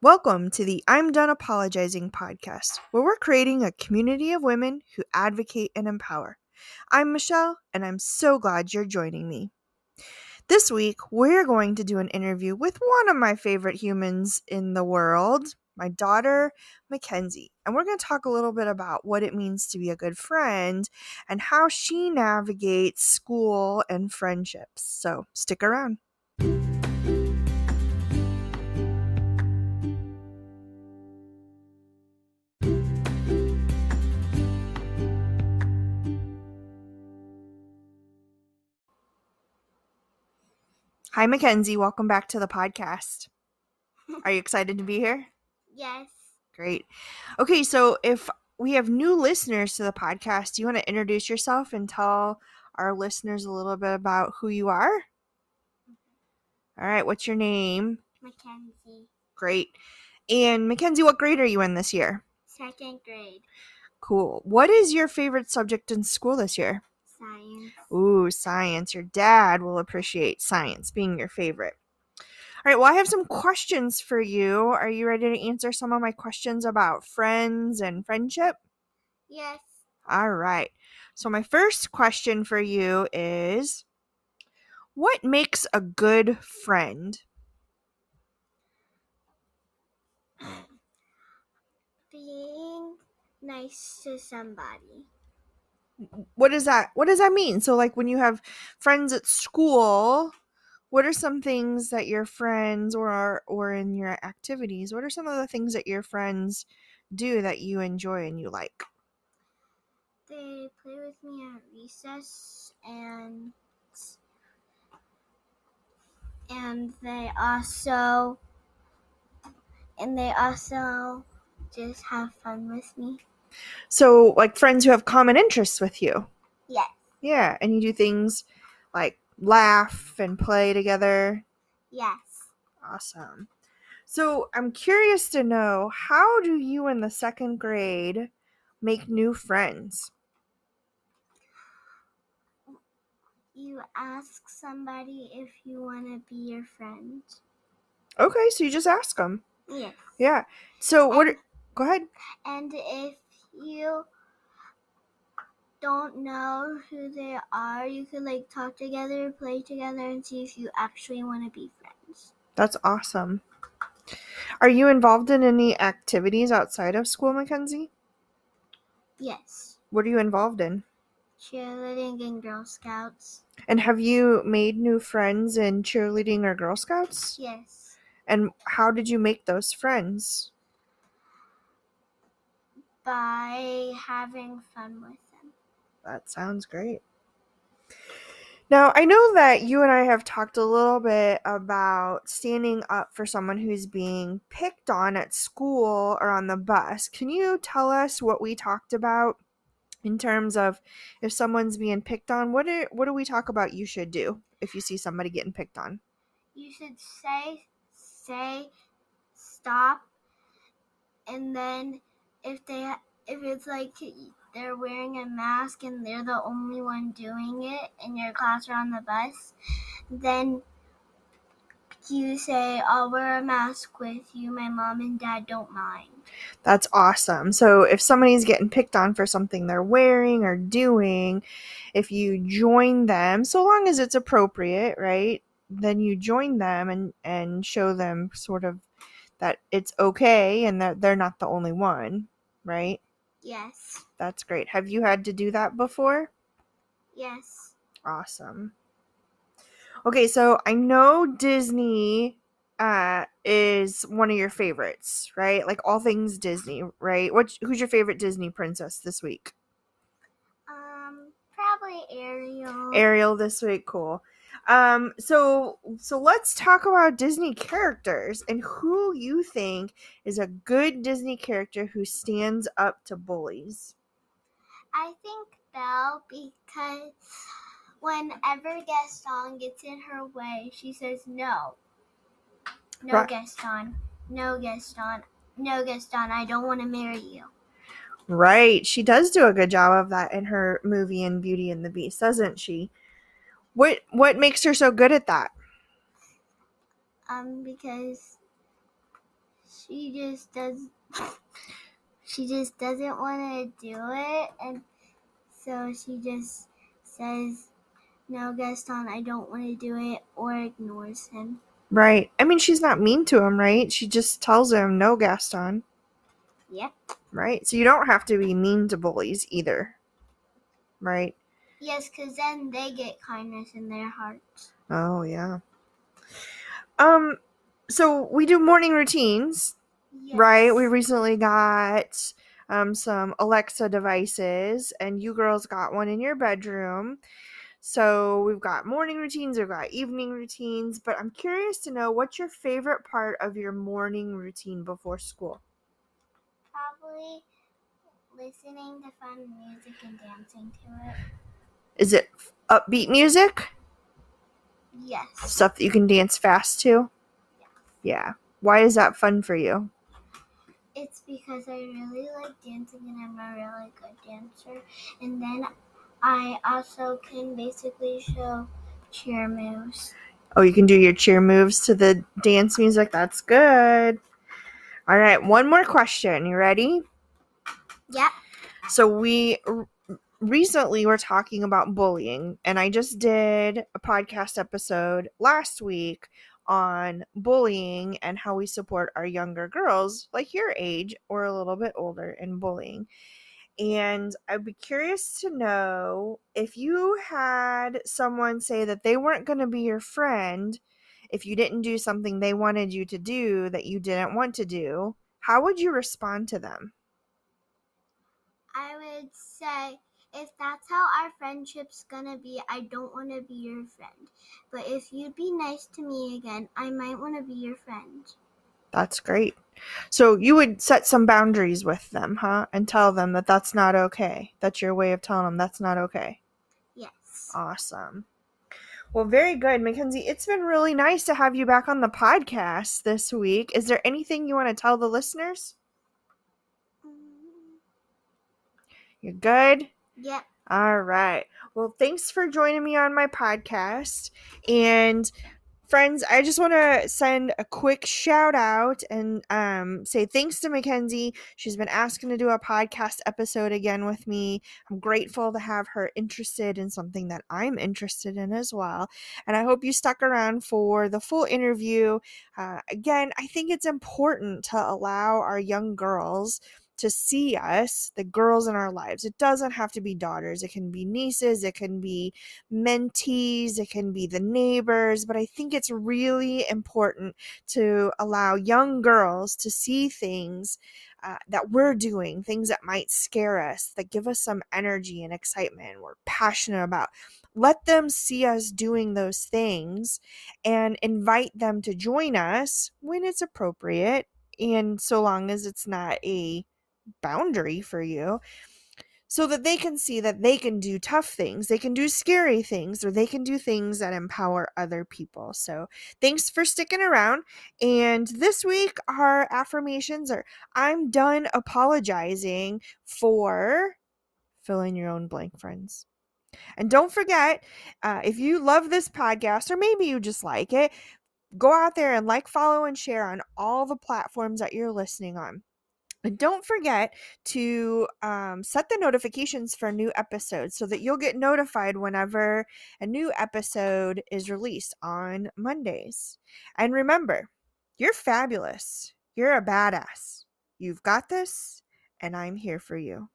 Welcome to the I'm Done Apologizing podcast, where we're creating a community of women who advocate and empower. I'm Michelle, and I'm so glad you're joining me. This week, we're going to do an interview with one of my favorite humans in the world, my daughter, McKenzie. And we're going to talk a little bit about what it means to be a good friend and how she navigates school and friendships. So stick around. Hi, McKenzie. Welcome back to the podcast. Are you excited to be here? Yes. Great. Okay, so if we have new listeners to the podcast, do you want to introduce yourself and tell our listeners a little bit about who you are? Mm-hmm. All right, what's your name? McKenzie. Great. And McKenzie, what grade are you in this year? Second grade. Cool. What is your favorite subject in school this year? Ooh, science. Your dad will appreciate science being your favorite. All right, well, I have some questions for you. Are you ready to answer some of my questions about friends and friendship? Yes. All right. So, my first question for you is What makes a good friend? Being nice to somebody. What does that what does that mean? So like when you have friends at school, what are some things that your friends or are or in your activities, what are some of the things that your friends do that you enjoy and you like? They play with me at recess and and they also and they also just have fun with me. So like friends who have common interests with you. Yes. Yeah, and you do things like laugh and play together. Yes. Awesome. So I'm curious to know how do you in the second grade make new friends? You ask somebody if you want to be your friend. Okay, so you just ask them. Yes. Yeah. So what? Are, go ahead. And if don't know who they are, you could like talk together, play together, and see if you actually want to be friends. That's awesome. Are you involved in any activities outside of school, McKenzie? Yes. What are you involved in? Cheerleading and Girl Scouts. And have you made new friends in cheerleading or Girl Scouts? Yes. And how did you make those friends? By having fun with. That sounds great. Now, I know that you and I have talked a little bit about standing up for someone who's being picked on at school or on the bus. Can you tell us what we talked about in terms of if someone's being picked on? What do, what do we talk about you should do if you see somebody getting picked on? You should say say stop and then if they if it's like they're wearing a mask and they're the only one doing it in your class or on the bus, then you say, I'll wear a mask with you. My mom and dad don't mind. That's awesome. So if somebody's getting picked on for something they're wearing or doing, if you join them, so long as it's appropriate, right? Then you join them and and show them sort of that it's okay and that they're not the only one, right? Yes. That's great. Have you had to do that before? Yes. Awesome. Okay, so I know Disney uh is one of your favorites, right? Like all things Disney, right? What who's your favorite Disney princess this week? Um, probably Ariel. Ariel this week, cool. Um so so let's talk about Disney characters and who you think is a good Disney character who stands up to bullies. I think Belle because whenever Gaston gets in her way, she says no. No, Right. Gaston. No, Gaston. No, Gaston. I don't want to marry you. Right. She does do a good job of that in her movie in Beauty and the Beast, doesn't she? What what makes her so good at that? Um, because she just does. she just doesn't want to do it, and so she just says, "No, Gaston, I don't want to do it," or ignores him. Right. I mean, she's not mean to him, right? She just tells him, no, Gaston. Yep. Right? So you don't have to be mean to bullies either. Right? Yes, because then they get kindness in their hearts. Oh, yeah. Um, so we do morning routines, Yes. right? We recently got um, some Alexa devices, and you girls got one in your bedroom. So we've got morning routines, we've got evening routines, but I'm curious to know what's your favorite part of your morning routine before school? Probably listening to fun music and dancing to it. Is it upbeat music? Yes. Stuff that you can dance fast to? Yeah. Why is that fun for you? It's because I really like dancing and I'm a really good dancer. And then I also can basically show cheer moves. Oh, you can do your cheer moves to the dance music. That's good. All right, one more question. You ready? Yeah. So we recently we're talking about bullying, and I just did a podcast episode last week on bullying and how we support our younger girls, like your age or a little bit older, in bullying. And I'd be curious to know if you had someone say that they weren't going to be your friend if you didn't do something they wanted you to do that you didn't want to do, how would you respond to them? I would say if that's how our friendship's gonna be, I don't want to be your friend. But if you'd be nice to me again, I might want to be your friend. That's great. So you would set some boundaries with them, huh? And tell them that that's not okay. That's your way of telling them that's not okay. Yes. Awesome. Well, very good, McKenzie. It's been really nice to have you back on the podcast this week. Is there anything you want to tell the listeners? Mm, You're good? Yep. All right. Well, thanks for joining me on my podcast. And friends, I just want to send a quick shout out and um, say thanks to McKenzie. She's been asking to do a podcast episode again with me. I'm grateful to have her interested in something that I'm interested in as well. And I hope you stuck around for the full interview. Uh, again, I think it's important to allow our young girls to see us, the girls in our lives. It doesn't have to be daughters, it can be nieces, it can be mentees, it can be the neighbors, but I think it's really important to allow young girls to see things uh, that we're doing, things that might scare us, that give us some energy and excitement, we're passionate about. Let them see us doing those things and invite them to join us when it's appropriate. And so long as it's not a boundary for you so that they can see that they can do tough things, they can do scary things, or they can do things that empower other people. So, thanks for sticking around. And this week, our affirmations are I'm done apologizing for fill in your own blank, friends. And don't forget, uh, if you love this podcast, or maybe you just like it, go out there and like, follow, and share on all the platforms that you're listening on. And don't forget to um, set the notifications for new episodes so that you'll get notified whenever a new episode is released on Mondays. And remember, you're fabulous. You're a badass. You've got this, and I'm here for you.